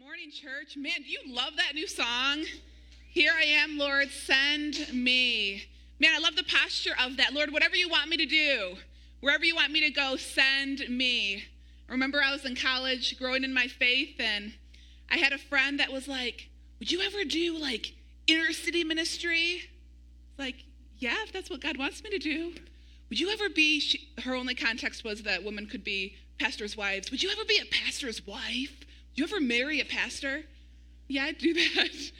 morning, church. Man, do you love that new song? Here I am, Lord, send me. Man, I love the posture of that. Lord, whatever you want me to do, wherever you want me to go, send me. Remember I was in college growing in my faith, and I had a friend that was like, Would you ever do like inner city ministry? Like, yeah, if that's what God wants me to do. Would you ever be, she, her only context was that women could be pastors' wives. Would you ever be a pastor's wife? You ever marry a pastor? Yeah, I'd do that.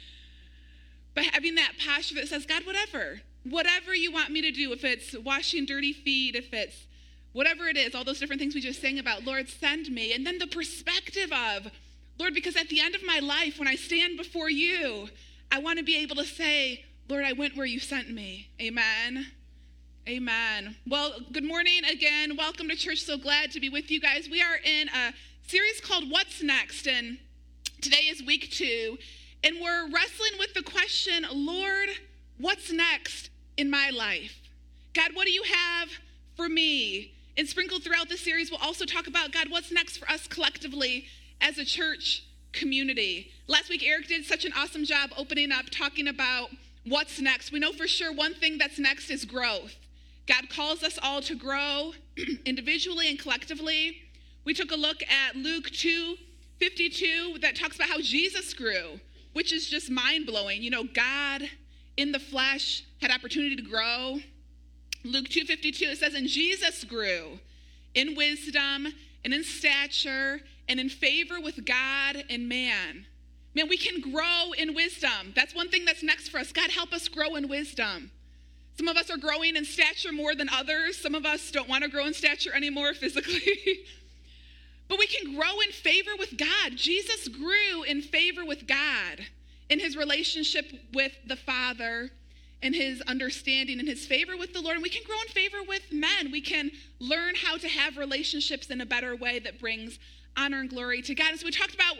But having that posture that says, God, whatever, whatever you want me to do, if it's washing dirty feet, if it's whatever it is, all those different things we just sang about, Lord, send me. And then the perspective of, Lord, because at the end of my life, when I stand before you, I want to be able to say, Lord, I went where you sent me. Amen. Amen. Well, good morning again. Welcome to church. So glad to be with you guys. We are in a series called What's Next, and today is week two, and we're wrestling with the question Lord, what's next in my life? God, what do you have for me? And sprinkled throughout the series, we'll also talk about God, what's next for us collectively as a church community. Last week, Eric did such an awesome job opening up, talking about what's next. We know for sure one thing that's next is growth. God calls us all to grow individually and collectively. We took a look at Luke 2 52 that talks about how Jesus grew, which is just mind blowing. You know, God in the flesh had opportunity to grow. Luke 2:52 it says and Jesus grew in wisdom and in stature and in favor with God and man. Man, we can grow in wisdom. That's one thing that's next for us. God help us grow in wisdom. Some of us are growing in stature more than others. Some of us don't want to grow in stature anymore physically. But we can grow in favor with God. Jesus grew in favor with God in his relationship with the Father, in his understanding, in his favor with the Lord. And we can grow in favor with men. We can learn how to have relationships in a better way that brings honor and glory to God. And so we talked about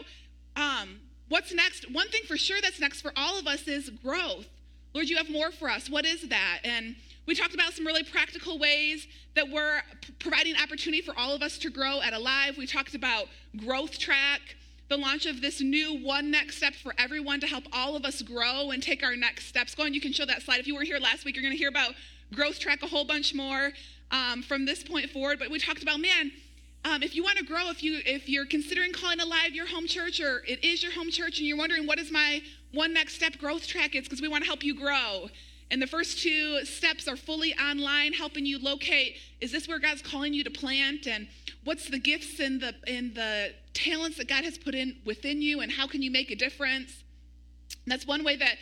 um, what's next. One thing for sure that's next for all of us is growth. Lord, you have more for us. What is that? And we talked about some really practical ways that we're providing opportunity for all of us to grow at Alive. We talked about Growth Track, the launch of this new one next step for everyone to help all of us grow and take our next steps. Go on, you can show that slide. If you were here last week, you're going to hear about Growth Track a whole bunch more um, from this point forward. But we talked about, man, um, if you want to grow, if you if you're considering calling Alive your home church or it is your home church, and you're wondering what is my one next step growth track, it's because we want to help you grow. And the first two steps are fully online, helping you locate is this where God's calling you to plant and what's the gifts and the and the talents that God has put in within you and how can you make a difference? And that's one way that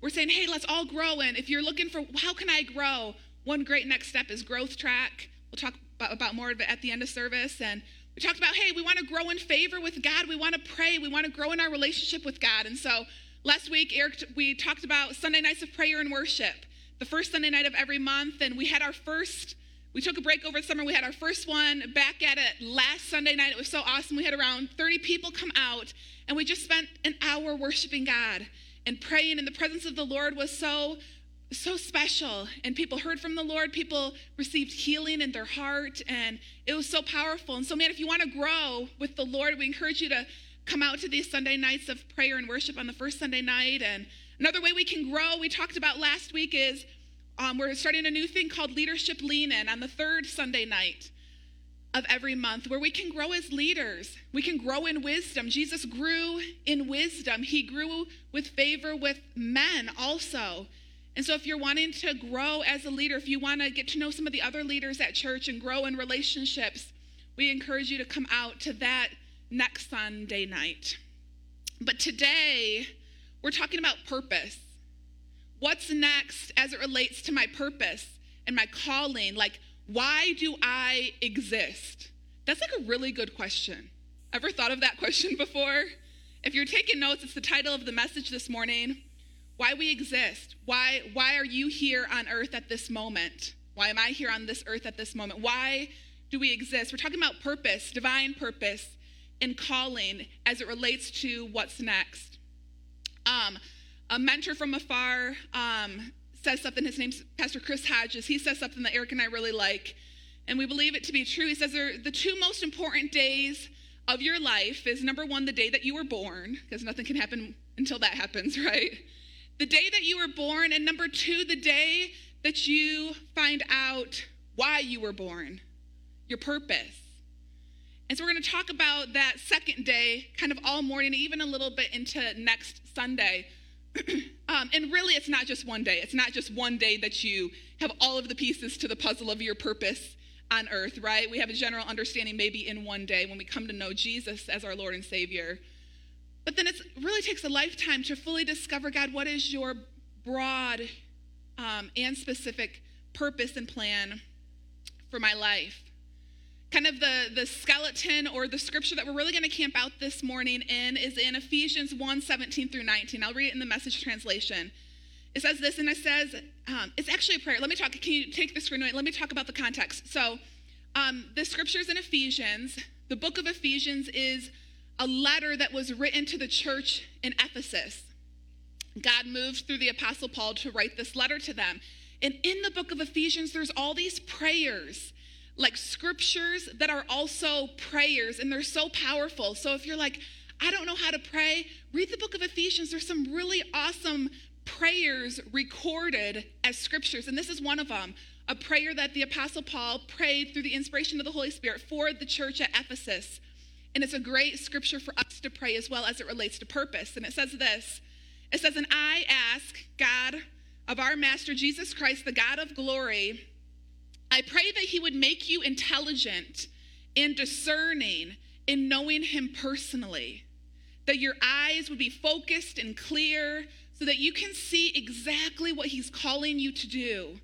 we're saying, hey, let's all grow. And if you're looking for how can I grow, one great next step is growth track. We'll talk about, about more of it at the end of service. And we talked about, hey, we want to grow in favor with God. We want to pray. We want to grow in our relationship with God. And so Last week, Eric, we talked about Sunday nights of prayer and worship, the first Sunday night of every month, and we had our first. We took a break over the summer. We had our first one back at it last Sunday night. It was so awesome. We had around 30 people come out, and we just spent an hour worshiping God and praying, and the presence of the Lord was so so special and people heard from the lord people received healing in their heart and it was so powerful and so man if you want to grow with the lord we encourage you to come out to these Sunday nights of prayer and worship on the first Sunday night. And another way we can grow, we talked about last week, is um, we're starting a new thing called Leadership Lean In on the third Sunday night of every month where we can grow as leaders. We can grow in wisdom. Jesus grew in wisdom, he grew with favor with men also. And so, if you're wanting to grow as a leader, if you want to get to know some of the other leaders at church and grow in relationships, we encourage you to come out to that next Sunday night. But today, we're talking about purpose. What's next as it relates to my purpose and my calling? Like, why do I exist? That's like a really good question. Ever thought of that question before? If you're taking notes, it's the title of the message this morning. Why we exist. Why, why are you here on earth at this moment? Why am I here on this earth at this moment? Why do we exist? We're talking about purpose, divine purpose, and calling as it relates to what's next. Um, a mentor from afar um, says something, his name's Pastor Chris Hodges. He says something that Eric and I really like, and we believe it to be true. He says the two most important days of your life is number one, the day that you were born, because nothing can happen until that happens, right? The day that you were born, and number two, the day that you find out why you were born, your purpose. And so we're going to talk about that second day kind of all morning, even a little bit into next Sunday. um, and really, it's not just one day. It's not just one day that you have all of the pieces to the puzzle of your purpose on earth, right? We have a general understanding maybe in one day when we come to know Jesus as our Lord and Savior. But then it really takes a lifetime to fully discover God, what is your broad um, and specific purpose and plan for my life? Kind of the, the skeleton or the scripture that we're really going to camp out this morning in is in Ephesians 1 17 through 19. I'll read it in the message translation. It says this, and it says, um, it's actually a prayer. Let me talk. Can you take the screen away? Let me talk about the context. So, um, the scriptures in Ephesians, the book of Ephesians is a letter that was written to the church in Ephesus. God moved through the Apostle Paul to write this letter to them. And in the book of Ephesians, there's all these prayers like scriptures that are also prayers, and they're so powerful. So if you're like, I don't know how to pray, read the book of Ephesians. There's some really awesome prayers recorded as scriptures, and this is one of them a prayer that the Apostle Paul prayed through the inspiration of the Holy Spirit for the church at Ephesus. And it's a great scripture for us to pray as well as it relates to purpose. And it says this It says, And I ask God of our Master Jesus Christ, the God of glory, I pray that He would make you intelligent and discerning in knowing Him personally, that your eyes would be focused and clear so that you can see exactly what He's calling you to do.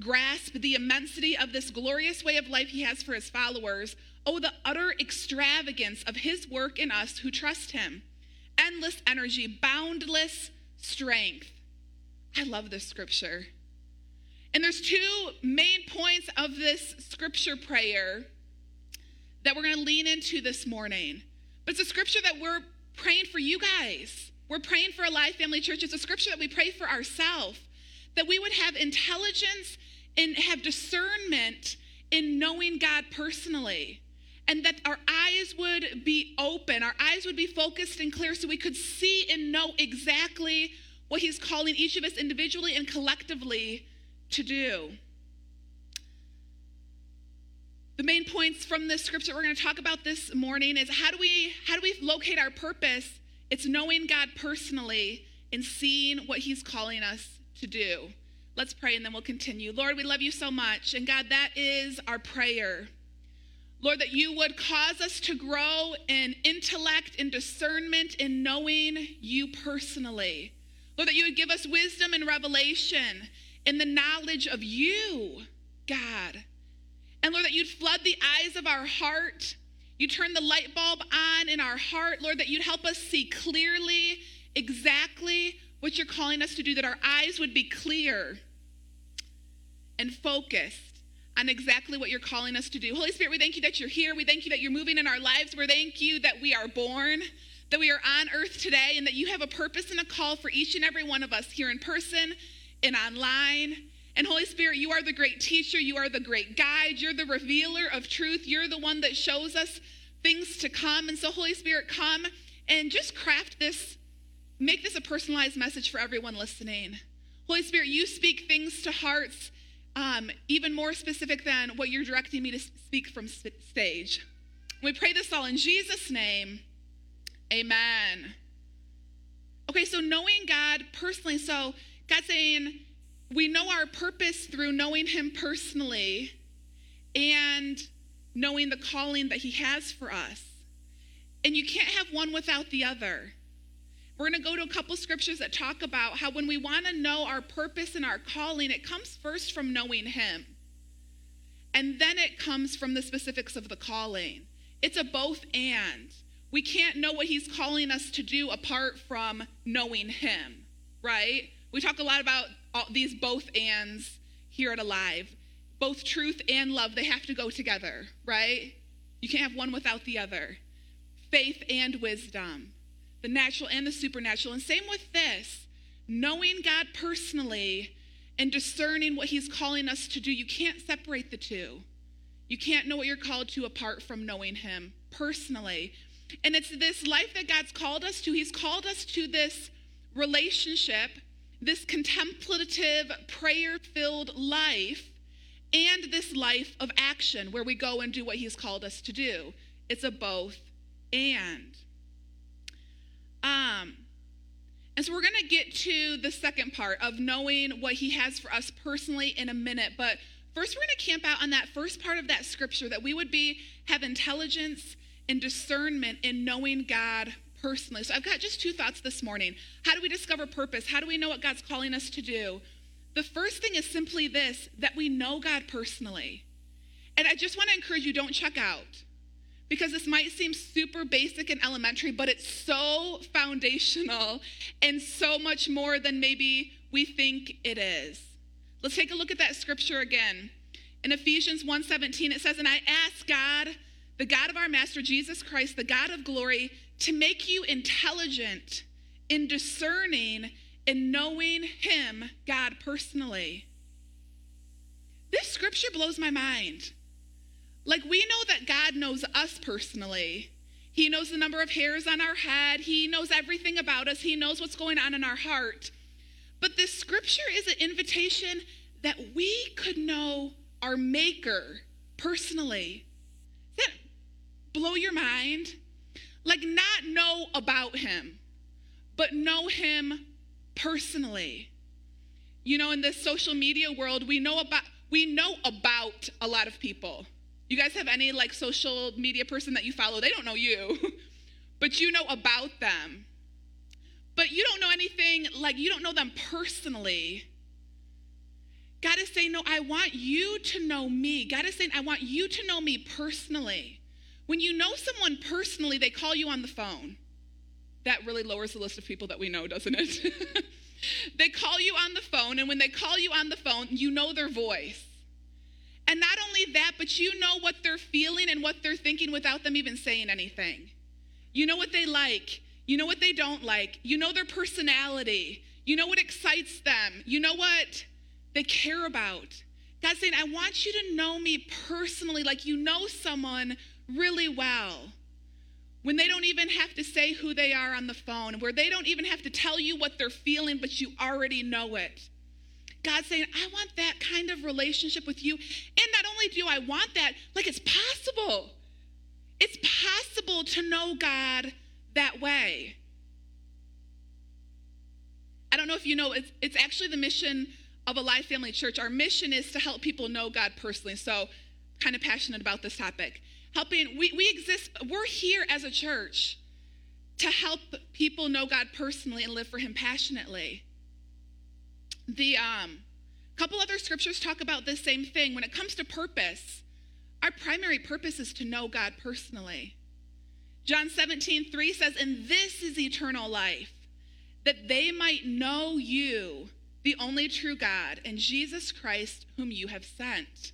Grasp the immensity of this glorious way of life He has for His followers. Oh, the utter extravagance of His work in us who trust Him. Endless energy, boundless strength. I love this scripture. And there's two main points of this scripture prayer that we're going to lean into this morning. But it's a scripture that we're praying for you guys. We're praying for Alive Family Church. It's a scripture that we pray for ourselves, that we would have intelligence and have discernment in knowing God personally. And that our eyes would be open, our eyes would be focused and clear so we could see and know exactly what He's calling each of us individually and collectively to do. The main points from this scripture we're going to talk about this morning is how do we how do we locate our purpose? It's knowing God personally and seeing what he's calling us to do. Let's pray and then we'll continue. Lord, we love you so much. And God, that is our prayer. Lord, that you would cause us to grow in intellect and discernment in knowing you personally. Lord, that you would give us wisdom and revelation in the knowledge of you, God. And Lord, that you'd flood the eyes of our heart. You turn the light bulb on in our heart, Lord, that you'd help us see clearly exactly what you're calling us to do, that our eyes would be clear and focused on exactly what you're calling us to do. Holy Spirit, we thank you that you're here. We thank you that you're moving in our lives. We thank you that we are born, that we are on earth today, and that you have a purpose and a call for each and every one of us here in person and online. And Holy Spirit, you are the great teacher. You are the great guide. You're the revealer of truth. You're the one that shows us things to come. And so, Holy Spirit, come and just craft this, make this a personalized message for everyone listening. Holy Spirit, you speak things to hearts um, even more specific than what you're directing me to speak from stage. We pray this all in Jesus' name. Amen. Okay, so knowing God personally. So, God saying, we know our purpose through knowing Him personally and knowing the calling that He has for us. And you can't have one without the other. We're going to go to a couple scriptures that talk about how when we want to know our purpose and our calling, it comes first from knowing Him. And then it comes from the specifics of the calling. It's a both and. We can't know what He's calling us to do apart from knowing Him, right? We talk a lot about all these both ands here at Alive. Both truth and love, they have to go together, right? You can't have one without the other. Faith and wisdom, the natural and the supernatural. And same with this knowing God personally and discerning what He's calling us to do. You can't separate the two. You can't know what you're called to apart from knowing Him personally. And it's this life that God's called us to. He's called us to this relationship, this contemplative, prayer filled life, and this life of action where we go and do what He's called us to do. It's a both and. Um, and so we're going to get to the second part of knowing what he has for us personally in a minute. But first, we're going to camp out on that first part of that scripture that we would be have intelligence and discernment in knowing God personally. So I've got just two thoughts this morning. How do we discover purpose? How do we know what God's calling us to do? The first thing is simply this that we know God personally. And I just want to encourage you don't check out because this might seem super basic and elementary, but it's so foundational and so much more than maybe we think it is. Let's take a look at that scripture again. In Ephesians 1:17 it says, "And I ask God, the God of our master Jesus Christ, the God of glory, to make you intelligent in discerning and knowing him, God personally." This scripture blows my mind. Like we know that God knows us personally. He knows the number of hairs on our head. He knows everything about us. He knows what's going on in our heart. But this scripture is an invitation that we could know our Maker personally. Does that blow your mind? Like, not know about Him, but know Him personally. You know, in this social media world, we know about we know about a lot of people. You guys have any like social media person that you follow? They don't know you, but you know about them. But you don't know anything, like you don't know them personally. God is saying, No, I want you to know me. God is saying, I want you to know me personally. When you know someone personally, they call you on the phone. That really lowers the list of people that we know, doesn't it? they call you on the phone, and when they call you on the phone, you know their voice. And not only that, but you know what they're feeling and what they're thinking without them even saying anything. You know what they like. You know what they don't like. You know their personality. You know what excites them. You know what they care about. God's saying, I want you to know me personally, like you know someone really well. When they don't even have to say who they are on the phone, where they don't even have to tell you what they're feeling, but you already know it. God's saying, I want that kind of relationship with you. And not only do I want that, like it's possible. It's possible to know God that way. I don't know if you know, it's, it's actually the mission of Alive Family Church. Our mission is to help people know God personally. So, kind of passionate about this topic. Helping, we, we exist, we're here as a church to help people know God personally and live for Him passionately. The um, couple other scriptures talk about the same thing. When it comes to purpose, our primary purpose is to know God personally. John 17, 3 says, And this is eternal life, that they might know you, the only true God, and Jesus Christ, whom you have sent.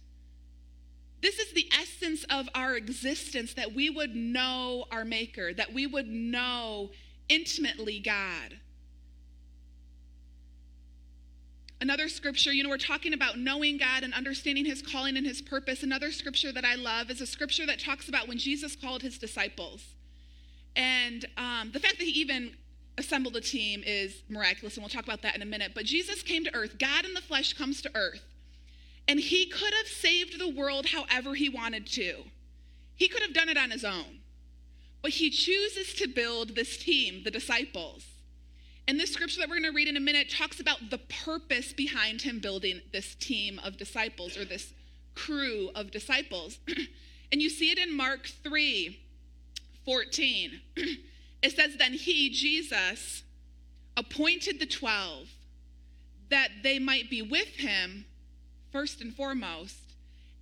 This is the essence of our existence that we would know our Maker, that we would know intimately God. Another scripture, you know, we're talking about knowing God and understanding his calling and his purpose. Another scripture that I love is a scripture that talks about when Jesus called his disciples. And um, the fact that he even assembled a team is miraculous, and we'll talk about that in a minute. But Jesus came to earth, God in the flesh comes to earth, and he could have saved the world however he wanted to. He could have done it on his own. But he chooses to build this team, the disciples. And this scripture that we're going to read in a minute talks about the purpose behind him building this team of disciples or this crew of disciples. and you see it in Mark 3 14. it says, Then he, Jesus, appointed the 12 that they might be with him first and foremost,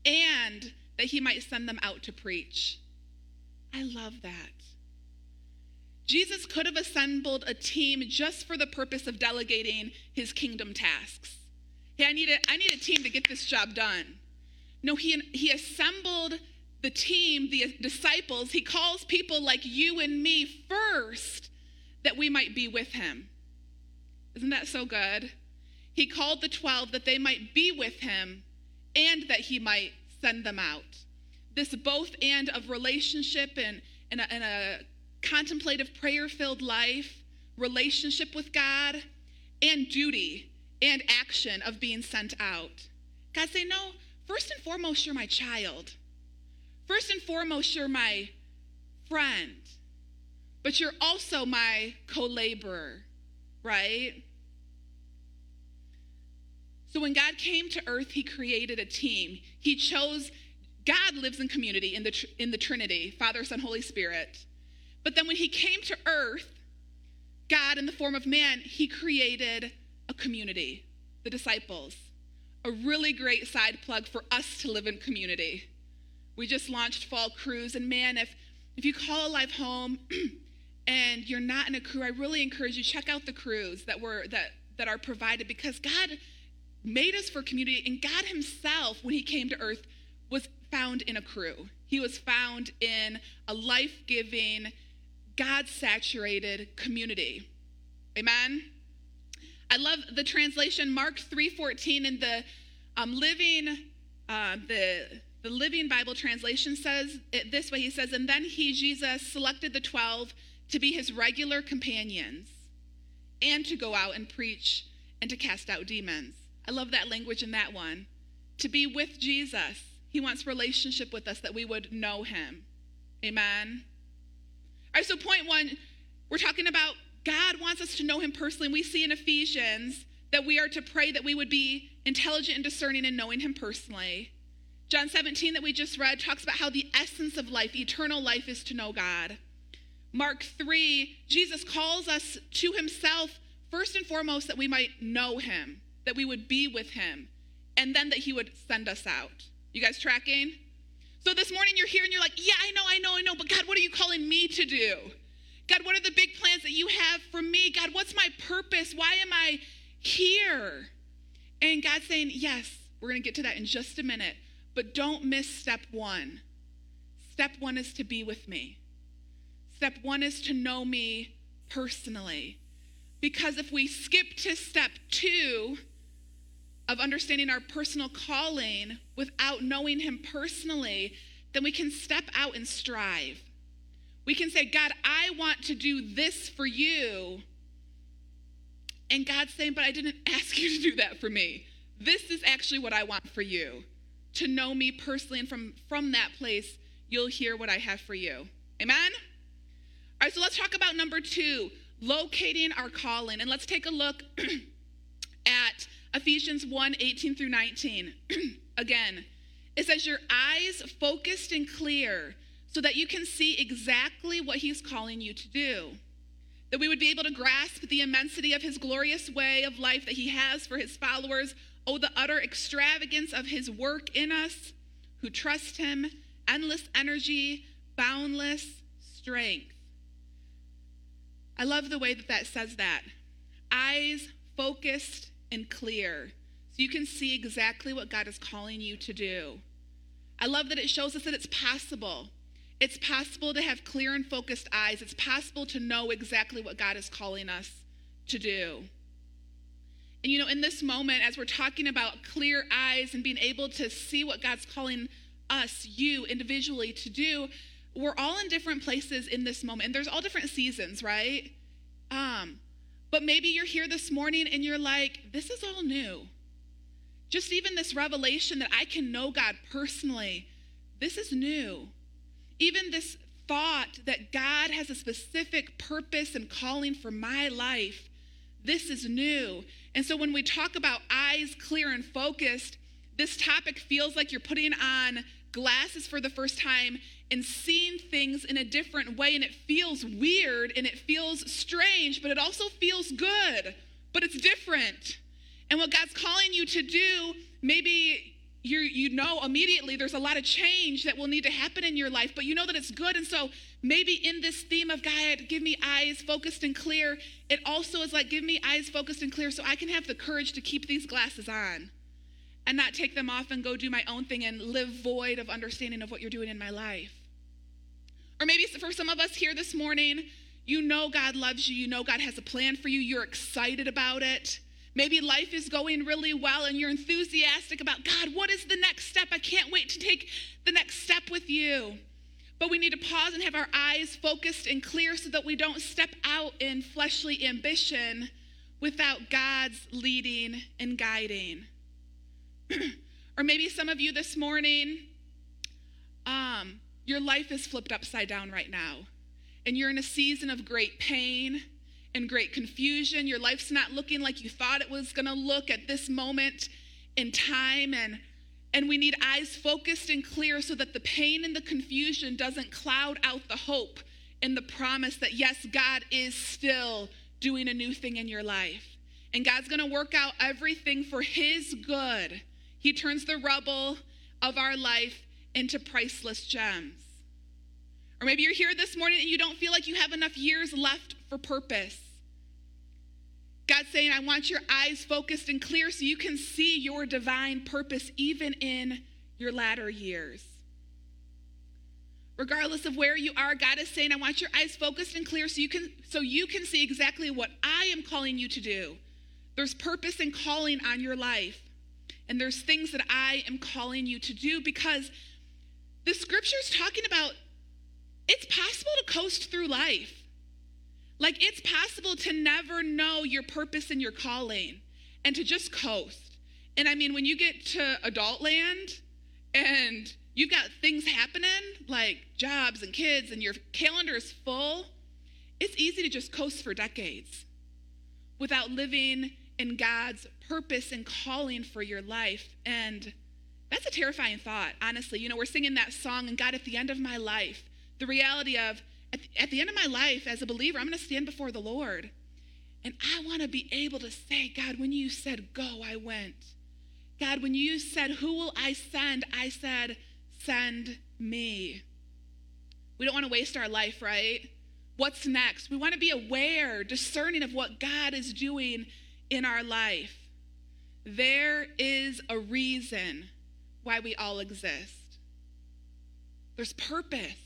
and that he might send them out to preach. I love that. Jesus could have assembled a team just for the purpose of delegating his kingdom tasks. Hey, I need a, I need a team to get this job done. No, he, he assembled the team, the disciples. He calls people like you and me first that we might be with him. Isn't that so good? He called the 12 that they might be with him and that he might send them out. This both and of relationship and, and, a, and a contemplative, prayer filled life, relationship with God, and duty and action of being sent out. God say, No, first and foremost, you're my child. First and foremost, you're my friend, but you're also my co laborer, right? So when God came to earth, he created a team. He chose, God lives in community in the, in the Trinity Father, Son, Holy Spirit. But then when he came to earth, God, in the form of man, he created a community, the disciples. A really great side plug for us to live in community. We just launched Fall Crews, and man, if, if you call Alive home and you're not in a crew, I really encourage you check out the crews that were that that are provided because God made us for community, and God Himself, when He came to earth, was found in a crew. He was found in a life giving, God saturated community. Amen? I love the translation, Mark 3.14 in the um, living, uh, the, the Living Bible translation says it this way. He says, and then he, Jesus, selected the 12 to be his regular companions and to go out and preach and to cast out demons. I love that language in that one. To be with Jesus. He wants relationship with us that we would know him. Amen. All right, so point one, we're talking about God wants us to know him personally. We see in Ephesians that we are to pray that we would be intelligent and discerning in knowing him personally. John 17, that we just read, talks about how the essence of life, eternal life, is to know God. Mark 3, Jesus calls us to himself first and foremost that we might know him that we would be with him, and then that he would send us out. You guys tracking? So this morning you're here and you're like, yeah, I know, I know, I know, but God, what are you calling me to do? God, what are the big plans that you have for me? God, what's my purpose? Why am I here? And God's saying, yes, we're going to get to that in just a minute, but don't miss step one. Step one is to be with me. Step one is to know me personally. Because if we skip to step two, of understanding our personal calling without knowing Him personally, then we can step out and strive. We can say, God, I want to do this for you. And God's saying, but I didn't ask you to do that for me. This is actually what I want for you to know me personally. And from, from that place, you'll hear what I have for you. Amen? All right, so let's talk about number two locating our calling. And let's take a look at Ephesians 1 18 through 19. Again, it says, Your eyes focused and clear so that you can see exactly what He's calling you to do. That we would be able to grasp the immensity of His glorious way of life that He has for His followers. Oh, the utter extravagance of His work in us who trust Him, endless energy, boundless strength. I love the way that that says that. Eyes focused and clear so you can see exactly what God is calling you to do. I love that it shows us that it's possible. It's possible to have clear and focused eyes. It's possible to know exactly what God is calling us to do. And you know, in this moment, as we're talking about clear eyes and being able to see what God's calling us, you individually, to do, we're all in different places in this moment. And there's all different seasons, right? Um, but maybe you're here this morning and you're like, this is all new. Just even this revelation that I can know God personally, this is new. Even this thought that God has a specific purpose and calling for my life, this is new. And so when we talk about eyes clear and focused, this topic feels like you're putting on glasses for the first time and seeing things in a different way. And it feels weird and it feels strange, but it also feels good, but it's different. And what God's calling you to do, maybe you you know immediately there's a lot of change that will need to happen in your life, but you know that it's good. And so maybe in this theme of God, give me eyes focused and clear, it also is like, give me eyes focused and clear so I can have the courage to keep these glasses on and not take them off and go do my own thing and live void of understanding of what you're doing in my life. Or maybe for some of us here this morning, you know God loves you, you know God has a plan for you, you're excited about it. Maybe life is going really well and you're enthusiastic about God, what is the next step? I can't wait to take the next step with you. But we need to pause and have our eyes focused and clear so that we don't step out in fleshly ambition without God's leading and guiding. or maybe some of you this morning, um, your life is flipped upside down right now, and you're in a season of great pain and great confusion. Your life's not looking like you thought it was going to look at this moment in time, and and we need eyes focused and clear so that the pain and the confusion doesn't cloud out the hope and the promise that yes, God is still doing a new thing in your life. And God's going to work out everything for His good. He turns the rubble of our life into priceless gems. Or maybe you're here this morning and you don't feel like you have enough years left for purpose. God's saying, I want your eyes focused and clear so you can see your divine purpose even in your latter years. Regardless of where you are, God is saying, I want your eyes focused and clear so you can so you can see exactly what I am calling you to do. There's purpose and calling on your life. And there's things that I am calling you to do because the scripture is talking about it's possible to coast through life. Like it's possible to never know your purpose and your calling and to just coast. And I mean, when you get to adult land and you've got things happening like jobs and kids and your calendar is full, it's easy to just coast for decades without living in God's purpose and calling for your life. And that's a terrifying thought, honestly. You know, we're singing that song, and God, at the end of my life, the reality of at the, end of my life as a believer, I'm going to stand before the Lord. And I want to be able to say, God, when you said go, I went. God, when you said, who will I send? I said, send me. We don't want to waste our life, right? What's next? We want to be aware, discerning of what God is doing in our life. There is a reason why we all exist. There's purpose.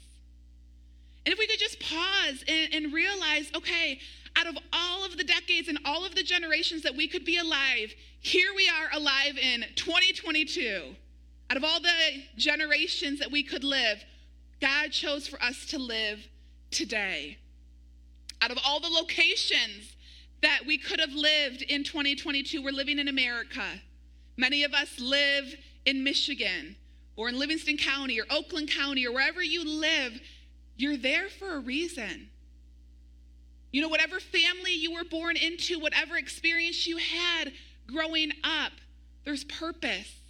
And if we could just pause and, and, realize okay, out of all of the decades and all of the generations that we could be alive, here we are alive in 2022. Out of all the generations that we could live, God chose for us to live today. Out of all the locations that we could have lived in 2022, we're living in America. Many of us live in Michigan or in Livingston County or Oakland County or wherever you live you're there for a reason. You know, whatever family you were born into, whatever experience you had growing up, there's purpose.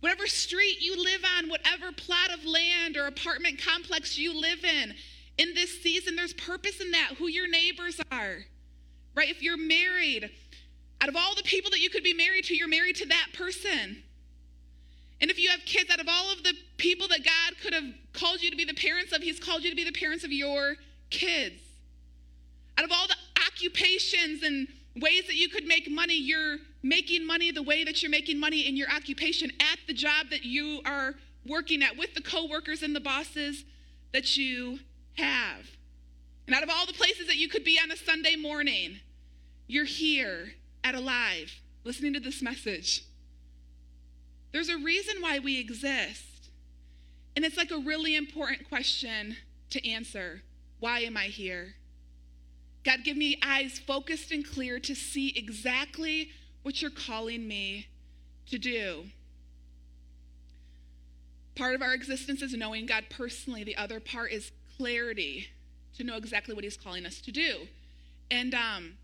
Whatever street you live on, whatever plot of land or apartment complex you live in, in this season, there's purpose in that, who your neighbors are, right? If you're married, out of all the people that you could be married to, you're married to that person. And if you have kids, out of all of the people that God could have called you to be the parents of, He's called you to be the parents of your kids. Out of all the occupations and ways that you could make money, you're making money the way that you're making money in your occupation at the job that you are working at with the coworkers and the bosses that you have. And out of all the places that you could be on a Sunday morning, you're here at Alive listening to this message. There's a reason why we exist. And it's like a really important question to answer Why am I here? God, give me eyes focused and clear to see exactly what you're calling me to do. Part of our existence is knowing God personally, the other part is clarity to know exactly what He's calling us to do. And, um,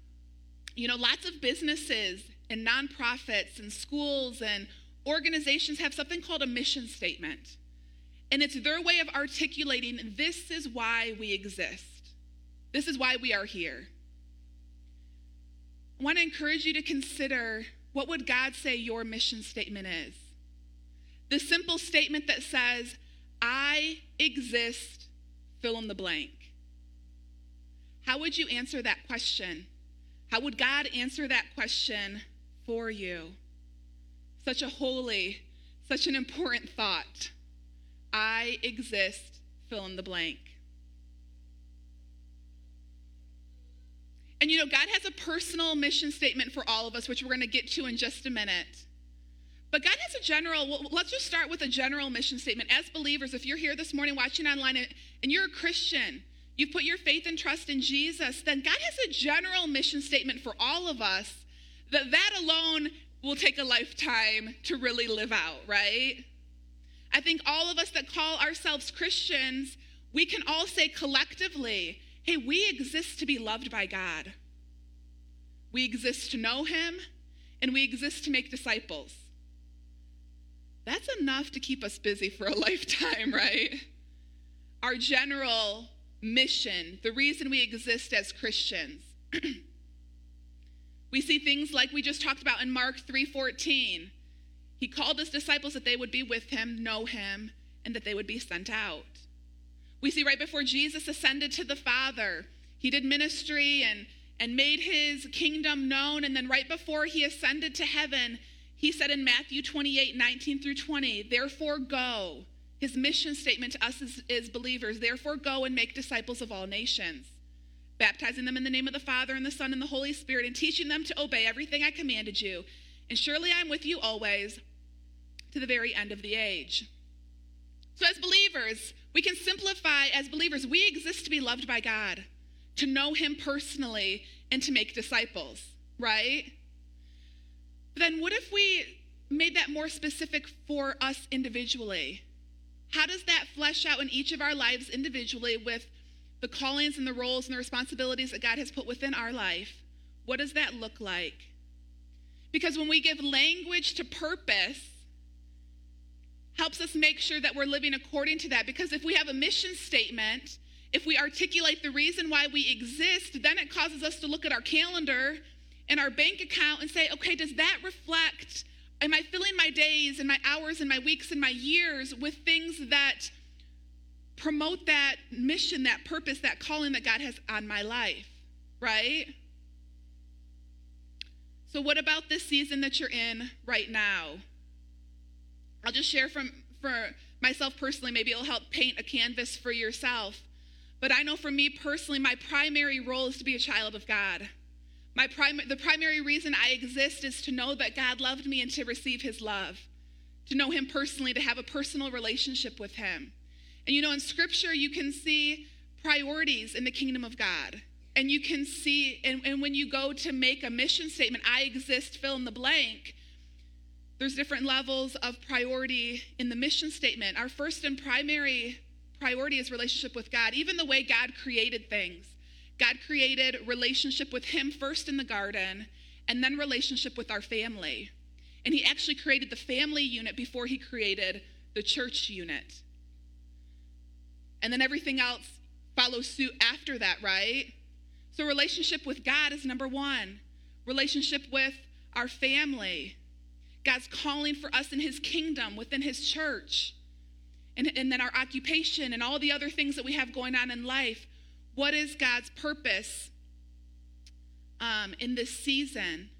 you know, lots of businesses and nonprofits and schools and organizations have something called a mission statement. And it's their way of articulating this is why we exist, this is why we are here. I want to encourage you to consider what would God say your mission statement is? The simple statement that says, I exist, fill in the blank. How would you answer that question? How would God answer that question for you? Such a holy, such an important thought. I exist, fill in the blank. And you know, God has a personal mission statement for all of us, which we're going to get to in just a minute. But God has a general, well, let's just start with a general mission statement. As believers, if you're here this morning watching online and, and you're a Christian, you've put your faith and trust in Jesus, then God has a general mission statement for all of us that that alone will take a lifetime to really live out, right? I think all of us that call ourselves Christians, we can all say collectively, hey, we exist to be loved by God. We exist to know Him, and we exist to make disciples. That's enough to keep us busy for a lifetime, right? Our general mission, the reason we exist as Christians. we see things like we just talked about in Mark 3:14. He called his disciples that they would be with him, know him, and that they would be sent out. We see right before Jesus ascended to the Father, he did ministry and, and made his kingdom known. And then right before he ascended to heaven, he said in Matthew 28 19 through 20, Therefore go. His mission statement to us as, is believers, therefore go and make disciples of all nations, baptizing them in the name of the Father and the Son and the Holy Spirit, and teaching them to obey everything I commanded you. And surely I'm with you always to the very end of the age. So, as believers, we can simplify as believers, we exist to be loved by God, to know Him personally, and to make disciples, right? But then, what if we made that more specific for us individually? How does that flesh out in each of our lives individually with the callings and the roles and the responsibilities that God has put within our life? What does that look like? Because when we give language to purpose, helps us make sure that we're living according to that. Because if we have a mission statement, if we articulate the reason why we exist, then it causes us to look at our calendar and our bank account and say, okay, does that reflect? Am I filling my days and my hours and my weeks and my years with things that promote that mission, that purpose, that calling that God has on my life? Right? So, what about this season that you're in right now? I'll just share from for myself personally, maybe it'll help paint a canvas for yourself. But I know for me personally, my primary role is to be a child of God. My prim- the primary reason I exist is to know that God loved me and to receive his love, to know him personally, to have a personal relationship with him. And you know, in scripture, you can see priorities in the kingdom of God. And you can see, and, and when you go to make a mission statement, I exist, fill in the blank, there's different levels of priority in the mission statement. Our first and primary priority is relationship with God, even the way God created things. God created relationship with Him first in the garden, and then relationship with our family. And He actually created the family unit before He created the church unit. And then everything else follows suit after that, right? So, relationship with God is number one, relationship with our family. God's calling for us in his kingdom, within his church, and, and then our occupation and all the other things that we have going on in life. What is God's purpose um, in this season?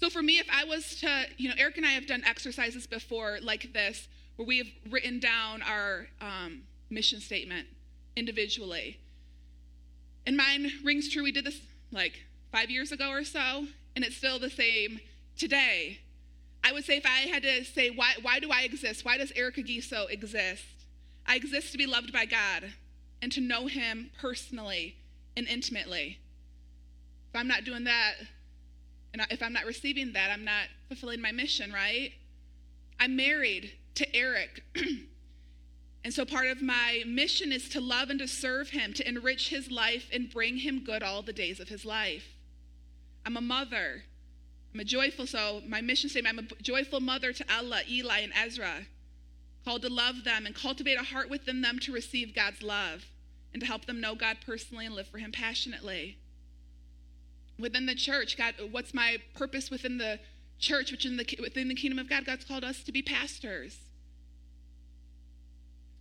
So for me, if I was to, you know, Eric and I have done exercises before like this, where we have written down our um, mission statement individually. And mine rings true. We did this like five years ago or so, and it's still the same today. I would say if I had to say, why, why do I exist? Why does Erica Giso exist? I exist to be loved by God and to know Him personally and intimately. If I'm not doing that, and if I'm not receiving that, I'm not fulfilling my mission, right? I'm married to Eric. and so part of my mission is to love and to serve him, to enrich his life and bring him good all the days of his life. I'm a mother. I'm a joyful, so my mission statement, I'm a joyful mother to Ella, Eli, and Ezra, called to love them and cultivate a heart within them to receive God's love and to help them know God personally and live for Him passionately. Within the church, God, what's my purpose within the church, which in the, within the kingdom of God, God's called us to be pastors.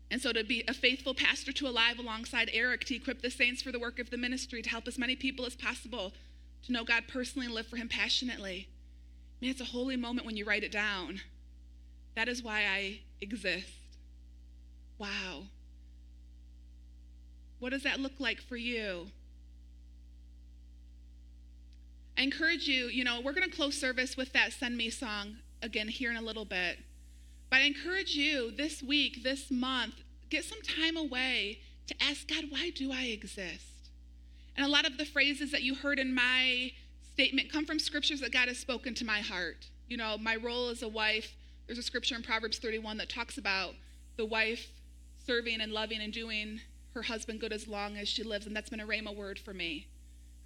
And so to be a faithful pastor to alive alongside Eric, to equip the saints for the work of the ministry, to help as many people as possible to know God personally and live for Him passionately. Man, it's a holy moment when you write it down. That is why I exist. Wow. What does that look like for you? I encourage you, you know, we're going to close service with that Send Me song again here in a little bit. But I encourage you this week, this month, get some time away to ask God, why do I exist? And a lot of the phrases that you heard in my statement come from scriptures that God has spoken to my heart. You know, my role as a wife, there's a scripture in Proverbs 31 that talks about the wife serving and loving and doing her husband good as long as she lives, and that's been a rhema word for me.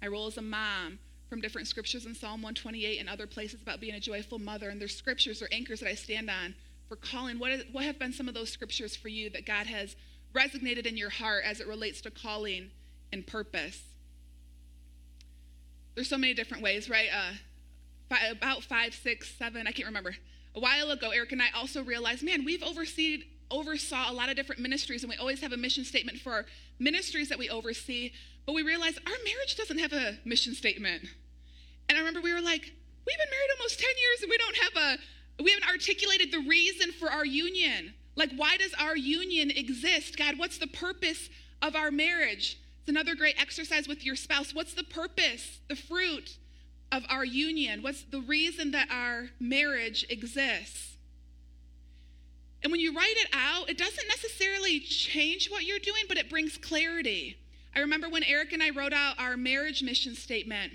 My role as a mom, from different scriptures in Psalm 128 and other places about being a joyful mother, and there's scriptures or anchors that I stand on for calling. What, is, what have been some of those scriptures for you that God has resonated in your heart as it relates to calling and purpose? There's so many different ways, right? Uh, five, about five, six, seven, I can't remember. A while ago, Eric and I also realized, man, we've overseen oversaw a lot of different ministries, and we always have a mission statement for our ministries that we oversee. But we realized our marriage doesn't have a mission statement. And I remember we were like, we've been married almost 10 years and we don't have a, we haven't articulated the reason for our union. Like, why does our union exist? God, what's the purpose of our marriage? It's another great exercise with your spouse. What's the purpose, the fruit of our union? What's the reason that our marriage exists? And when you write it out, it doesn't necessarily change what you're doing, but it brings clarity. I remember when Eric and I wrote out our marriage mission statement,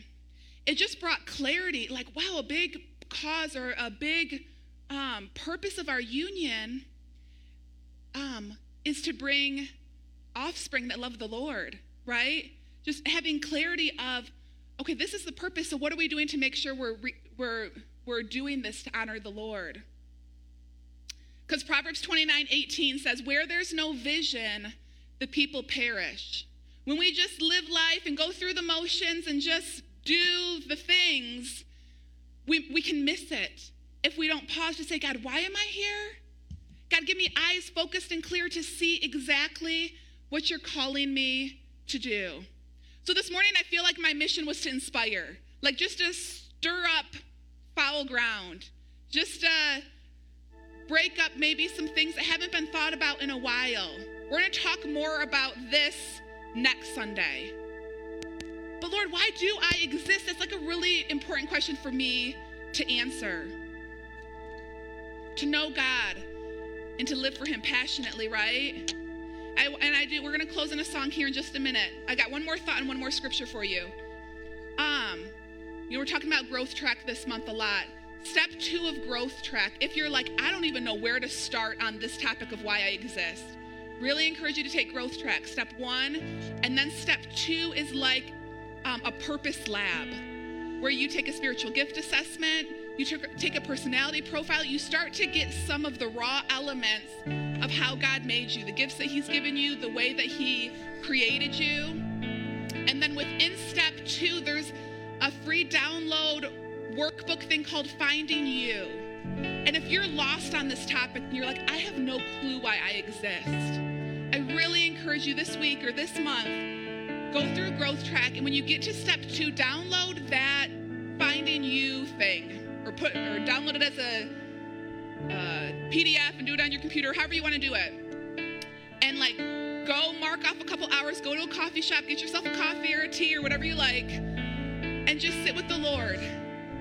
it just brought clarity like, wow, a big cause or a big um, purpose of our union um, is to bring offspring that love the Lord, right? Just having clarity of, okay, this is the purpose. So what are we doing to make sure we're re- we're we're doing this to honor the Lord? Because Proverbs 29 18 says, Where there's no vision, the people perish. When we just live life and go through the motions and just do the things, we, we can miss it if we don't pause to say, God, why am I here? God, give me eyes focused and clear to see exactly what you're calling me to do. So this morning, I feel like my mission was to inspire, like just to stir up foul ground, just to break up maybe some things that haven't been thought about in a while. We're going to talk more about this next Sunday. But Lord, why do I exist? That's like a really important question for me to answer. To know God and to live for Him passionately, right? I, and I do. We're going to close in a song here in just a minute. I got one more thought and one more scripture for you. Um, you know, we're talking about growth track this month a lot. Step two of growth track. If you're like, I don't even know where to start on this topic of why I exist, really encourage you to take growth track. Step one, and then step two is like um, a purpose lab where you take a spiritual gift assessment, you take a personality profile, you start to get some of the raw elements of how God made you, the gifts that He's given you, the way that He created you. And then within step two, there's a free download workbook thing called Finding You. And if you're lost on this topic and you're like, I have no clue why I exist, I really encourage you this week or this month go through growth track and when you get to step two download that finding you thing or put or download it as a uh, pdf and do it on your computer however you want to do it. And like go mark off a couple hours go to a coffee shop get yourself a coffee or a tea or whatever you like and just sit with the lord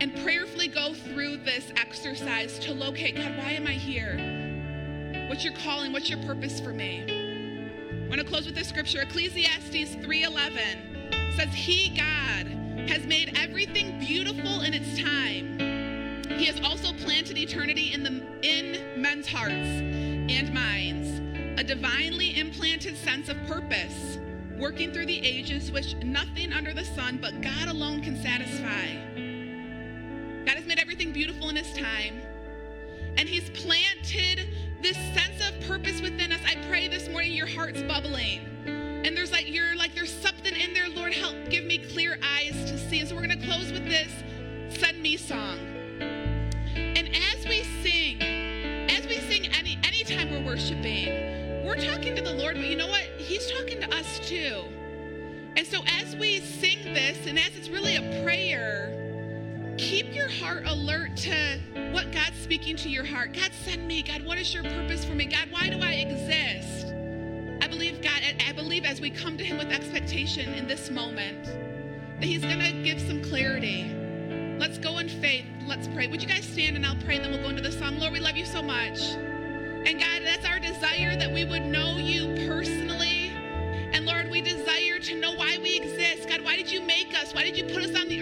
and prayerfully go through this exercise to locate god why am i here? What's your calling? What's your purpose for me I want to close with this scripture. Ecclesiastes 3:11 says, "He God has made everything beautiful in its time. He has also planted eternity in the in men's hearts and minds, a divinely implanted sense of purpose, working through the ages which nothing under the sun but God alone can satisfy. God has made everything beautiful in his time, and he's planted this sense of purpose within us. I pray this morning your heart's bubbling. And there's like you're like there's something in there, Lord, help give me clear eyes to see. And so we're gonna close with this send me song. And as we sing, as we sing any anytime we're worshiping, we're talking to the Lord, but you know what? He's talking to us too. And so as we sing this, and as it's really a prayer, your heart alert to what God's speaking to your heart. God, send me. God, what is your purpose for me? God, why do I exist? I believe, God, I believe as we come to Him with expectation in this moment, that He's going to give some clarity. Let's go in faith. let's pray. Would you guys stand and I'll pray and then we'll go into the song. Lord, we love you so much. And God, that's our desire that we would know you personally. And Lord, we desire to know why we exist. God, why did you make us? Why did you put us on the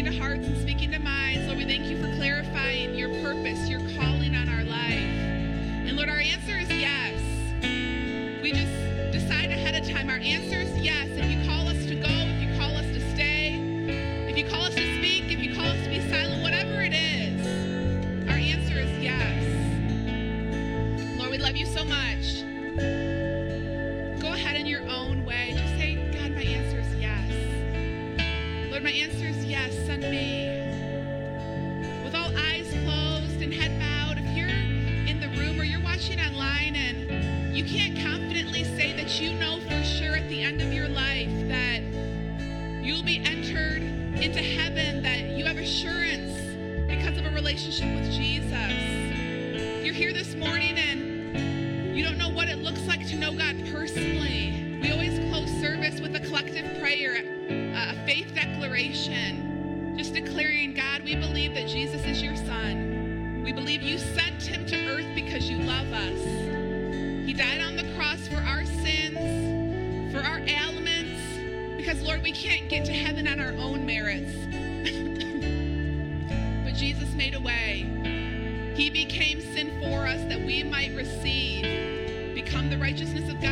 into hearts might receive, become the righteousness of God.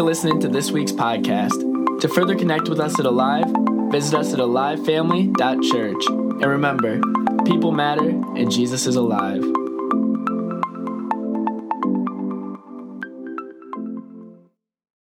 for listening to this week's podcast. To further connect with us at Alive, visit us at alivefamily.church. And remember, people matter and Jesus is alive.